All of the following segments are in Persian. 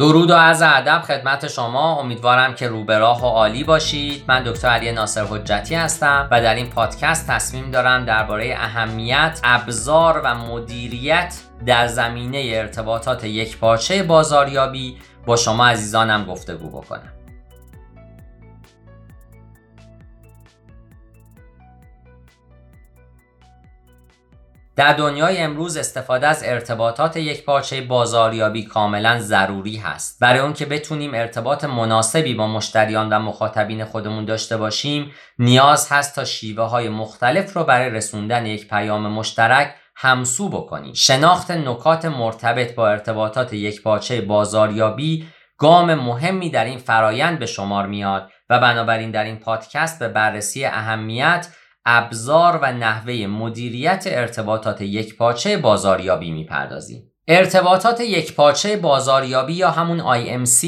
درود و عرض ادب خدمت شما. امیدوارم که روبراه و عالی باشید. من دکتر علی ناصر حجتی هستم و در این پادکست تصمیم دارم درباره اهمیت ابزار و مدیریت در زمینه ارتباطات یک پارچه بازاریابی با شما عزیزانم گفتگو بکنم. در دنیای امروز استفاده از ارتباطات یک پارچه بازاریابی کاملا ضروری هست. برای اون که بتونیم ارتباط مناسبی با مشتریان و مخاطبین خودمون داشته باشیم نیاز هست تا شیوه های مختلف رو برای رسوندن یک پیام مشترک همسو بکنیم. شناخت نکات مرتبط با ارتباطات یک پارچه بازاریابی گام مهمی در این فرایند به شمار میاد و بنابراین در این پادکست به بررسی اهمیت ابزار و نحوه مدیریت ارتباطات یک پاچه بازاریابی می‌پردازیم. ارتباطات یک پاچه بازاریابی یا همون IMC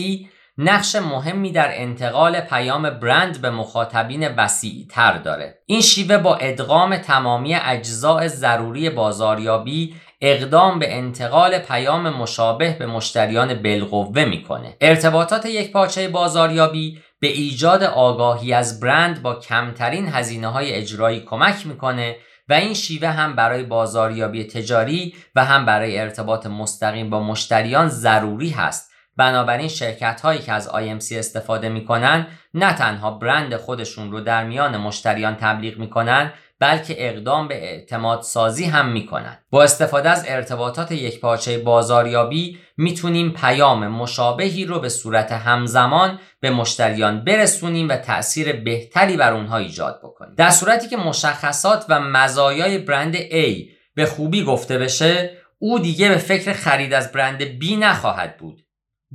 نقش مهمی در انتقال پیام برند به مخاطبین وسیع تر داره. این شیوه با ادغام تمامی اجزاء ضروری بازاریابی اقدام به انتقال پیام مشابه به مشتریان بالقوه می‌کنه. ارتباطات یک پاچه بازاریابی به ایجاد آگاهی از برند با کمترین هزینه های اجرایی کمک می‌کنه و این شیوه هم برای بازاریابی تجاری و هم برای ارتباط مستقیم با مشتریان ضروری هست. بنابراین شرکت هایی که از IMC استفاده می‌کنن نه تنها برند خودشون رو در میان مشتریان تبلیغ می‌کنن بلکه اقدام به اعتماد سازی هم می‌کنن. با استفاده از ارتباطات یک پارچه بازاریابی می‌تونیم پیام مشابهی رو به صورت همزمان به مشتریان برسونیم و تأثیر بهتری بر اونها ایجاد بکنیم. در صورتی که مشخصات و مزایای برند A به خوبی گفته بشه او دیگه به فکر خرید از برند B نخواهد بود.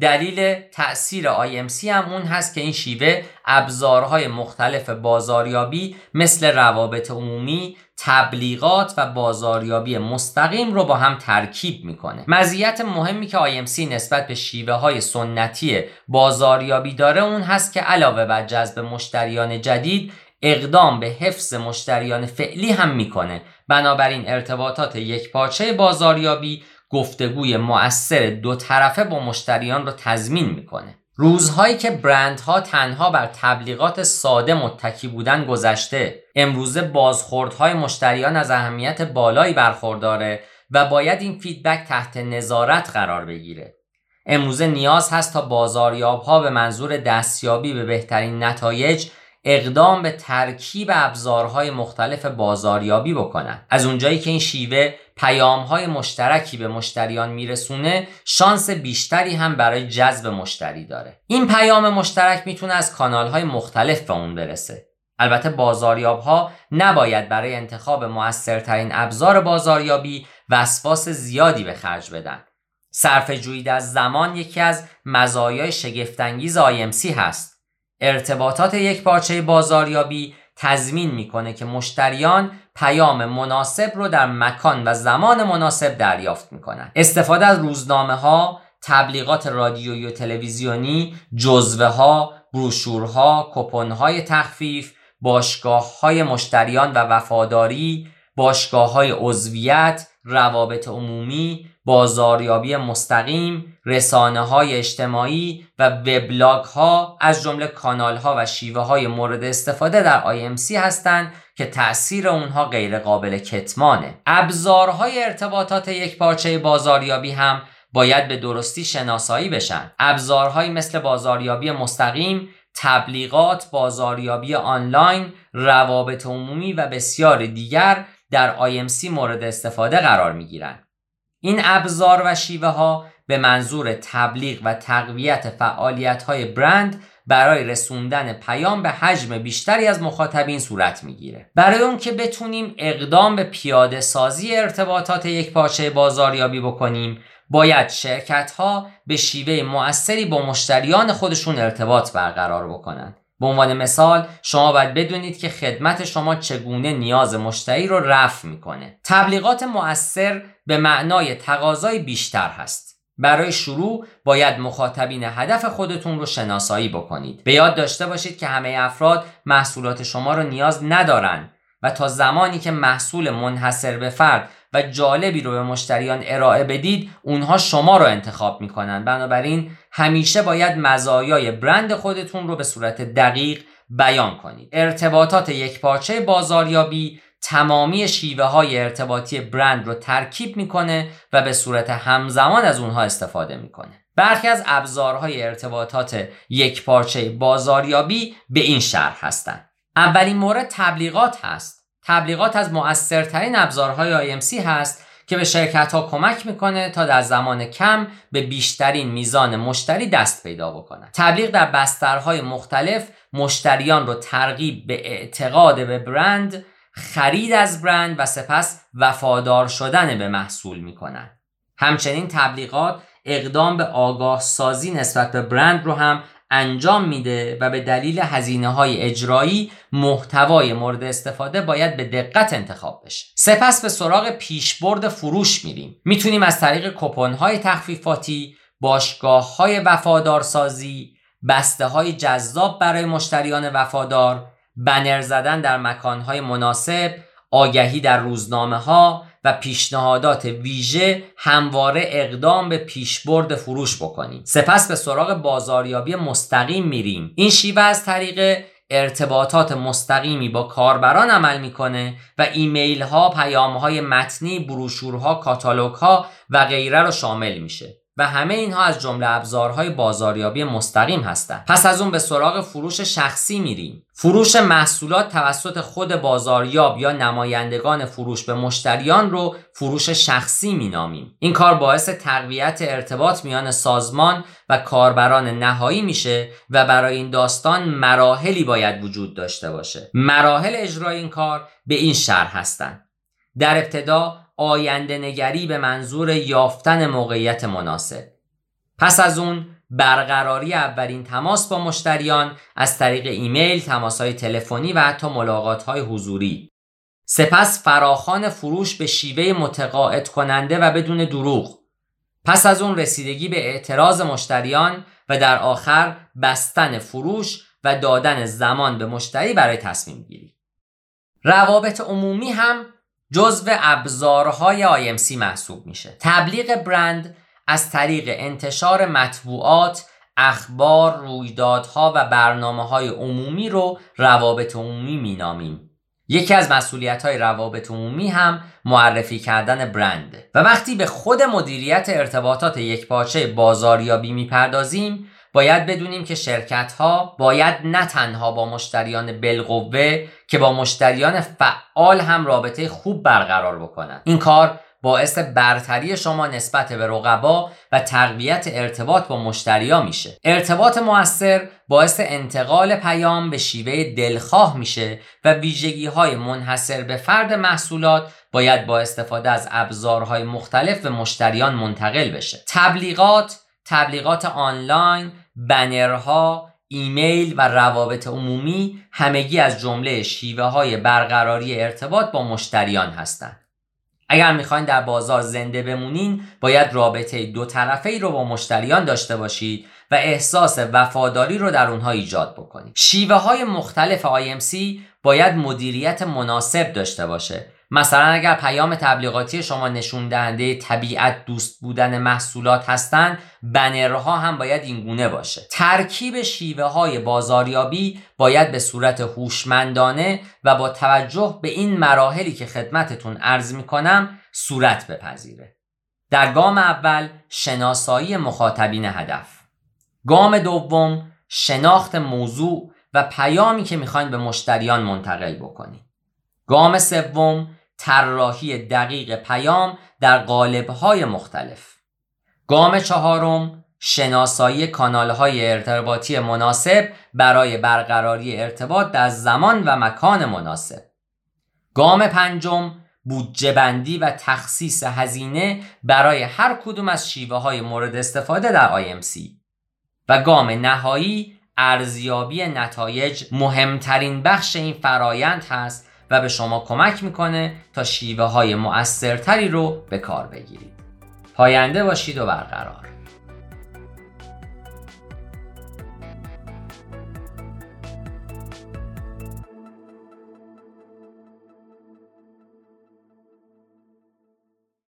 دلیل تأثیر IMC هم اون هست که این شیوه ابزارهای مختلف بازاریابی مثل روابط عمومی، تبلیغات و بازاریابی مستقیم رو با هم ترکیب می‌کنه. مزیت مهمی که IMC نسبت به شیوه های سنتی بازاریابی داره اون هست که علاوه بر جذب مشتریان جدید اقدام به حفظ مشتریان فعلی هم می‌کنه بنابراین ارتباطات یک پارچه بازاریابی گفتگوی مؤثر دو طرفه با مشتریان رو تضمین می‌کنه. روزهایی که برندها تنها بر تبلیغات ساده متکی بودن گذشته امروزه بازخوردهای مشتریان از اهمیت بالایی برخورداره و باید این فیدبک تحت نظارت قرار بگیره. امروزه نیاز هست تا بازاریاب ها به منظور دستیابی به بهترین نتایج اقدام به ترکیب ابزارهای مختلف بازاریابی بکنن. از اونجایی که این شیوه پیامهای مشترکی به مشتریان میرسونه شانس بیشتری هم برای جذب مشتری داره. این پیام مشترک می‌تونه از کانالهای مختلف به اون برسه. البته بازاریاب ها نباید برای انتخاب موثرترین ابزار بازاریابی وسواس زیادی به خرج بدن. صرف جویی از زمان یکی از مزایای شگفتانگیز IMC هست. ارتباطات یک پارچه بازاریابی تضمین می‌کنه که مشتریان پیام مناسب رو در مکان و زمان مناسب دریافت می‌کنن. استفاده از روزنامه ها تبلیغات رادیویی و تلویزیونی جزوه ها بروشورها کپون های تخفیف باشگاه های مشتریان و وفاداری باشگاه های عضویت روابط عمومی بازاریابی مستقیم، رسانه های اجتماعی و وبلاگ ها از جمله کانال ها و شیوه های مورد استفاده در IMC هستند که تأثیر اونها غیر قابل کتمانه. ابزارهای ارتباطات یک پارچه بازاریابی هم باید به درستی شناسایی بشن. ابزارهایی مثل بازاریابی مستقیم، تبلیغات، بازاریابی آنلاین، روابط عمومی و بسیار دیگر در IMC مورد استفاده قرار می گیرند. این ابزار و شیوه ها به منظور تبلیغ و تقویت فعالیت های برند برای رسوندن پیام به حجم بیشتری از مخاطبین صورت می‌گیره برای اون که بتونیم اقدام به پیاده سازی ارتباطات یک پارچه بازاریابی بکنیم باید شرکت ها به شیوه مؤثری با مشتریان خودشون ارتباط برقرار بکنند به عنوان مثال شما باید بدونید که خدمت شما چگونه نیاز مشتری رو رفع می‌کنه. تبلیغات مؤثر به معنای تقاضای بیشتر هست. برای شروع باید مخاطبین هدف خودتون رو شناسایی بکنید. به یاد داشته باشید که همه افراد محصولات شما رو نیاز ندارن. و تا زمانی که محصول منحصر به فرد و جالبی رو به مشتریان ارائه بدید اونها شما رو انتخاب می‌کنن. بنابراین همیشه باید مزایای برند خودتون رو به صورت دقیق بیان کنید. ارتباطات یک پارچه بازاریابی تمامی شیوه های ارتباطی برند رو ترکیب می‌کنه و به صورت همزمان از اونها استفاده می‌کنه. برخی از ابزارهای ارتباطات یک پارچه بازاریابی به این شرح هستند اولین مورد تبلیغات هست. تبلیغات از مؤثرترین ابزارهای IMC هست که به شرکت ها کمک می‌کنه تا در زمان کم به بیشترین میزان مشتری دست پیدا بکنن. تبلیغ در بسترهای مختلف مشتریان رو ترغیب به اعتقاد به برند خرید از برند و سپس وفادار شدن به محصول می‌کنن. همچنین تبلیغات اقدام به آگاه سازی نسبت به برند رو هم انجام میده و به دلیل هزینه های اجرایی محتوای مورد استفاده باید به دقت انتخاب بشه. سپس به سراغ پیشبرد فروش میریم. می‌تونیم از طریق کپون های تخفیفاتی باشگاه های وفادار سازی بسته های جذاب برای مشتریان وفادار بنر زدن در مکان های مناسب آگهی در روزنامه ها و پیشنهادات ویژه همواره اقدام به پیشبرد فروش بکنیم سپس به سراغ بازاریابی مستقیم میریم این شیوه از طریق ارتباطات مستقیمی با کاربران عمل می‌کنه و ایمیل ها، پیام های متنی، بروشورها، کاتالوگ ها و غیره رو شامل میشه. و همه اینها از جمله ابزارهای بازاریابی مستقیم هستند. پس از اون به سراغ فروش شخصی میریم. فروش محصولات توسط خود بازاریاب یا نمایندگان فروش به مشتریان رو فروش شخصی مینامیم. این کار باعث تقویت ارتباط میان سازمان و کاربران نهایی میشه و برای این داستان مراحلی باید وجود داشته باشه. مراحل اجرای این کار به این شرح هستند. در ابتدا آینده نگری به منظور یافتن موقعیت مناسب. پس از اون برقراری اولین تماس با مشتریان از طریق ایمیل، های تلفنی و حتی های حضوری. سپس فراخان فروش به شیوه متقاعد کننده و بدون دروغ. پس از اون رسیدگی به اعتراض مشتریان و در آخر بستن فروش و دادن زمان به مشتری برای تصمیم گیری. روابط عمومی هم جزو ابزارهای IMC محسوب میشه. تبلیغ برند از طریق انتشار مطبوعات اخبار، رویدادها و برنامه های عمومی رو روابط عمومی مینامیم. یکی از مسئولیت های روابط عمومی هم معرفی کردن برند. و وقتی به خود مدیریت ارتباطات یک پاچه بازاریابی می‌پردازیم باید بدونیم که شرکت ها باید نه تنها با مشتریان بالقوه که با مشتریان فعال هم رابطه خوب برقرار بکنند این کار باعث برتری شما نسبت به رقبا و تقویت ارتباط با مشتریا میشه. ارتباط موثر باعث انتقال پیام به شیوه دلخواه میشه و ویژگی های منحصر به فرد محصولات باید با استفاده از ابزارهای مختلف به مشتریان منتقل بشه. تبلیغات تبلیغات آنلاین بنرها ایمیل و روابط عمومی همگی از جمله شیوه های برقراری ارتباط با مشتریان هستند. اگر می‌خواین در بازار زنده بمونین باید رابطه دو طرفه ای رو با مشتریان داشته باشید و احساس وفاداری رو در اونها ایجاد بکنید. شیوه های مختلف IMC باید مدیریت مناسب داشته باشه مثلا اگر پیام تبلیغاتی شما نشون دهنده طبیعت دوست بودن محصولات هستند بنرها هم باید اینگونه باشه. ترکیب شیوه های بازاریابی باید به صورت هوشمندانه و با توجه به این مراحلی که خدمتتون عرض می‌کنم صورت بپذیره. در گام اول شناسایی مخاطبین هدف. گام دوم شناخت موضوع و پیامی که می‌خواین به مشتریان منتقل بکنید گام سوم طراحی دقیق پیام در قالب‌های مختلف. گام چهارم شناسایی کانال‌های ارتباطی مناسب برای برقراری ارتباط در زمان و مکان مناسب. گام پنجم بودجه بندی و تخصیص هزینه برای هر کدوم از شیوه های مورد استفاده در IMC و گام نهایی ارزیابی نتایج مهمترین بخش این فرایند هست و به شما کمک می‌کنه تا شیوه های مؤثرتری رو به کار بگیرید. پاینده باشید و برقرار.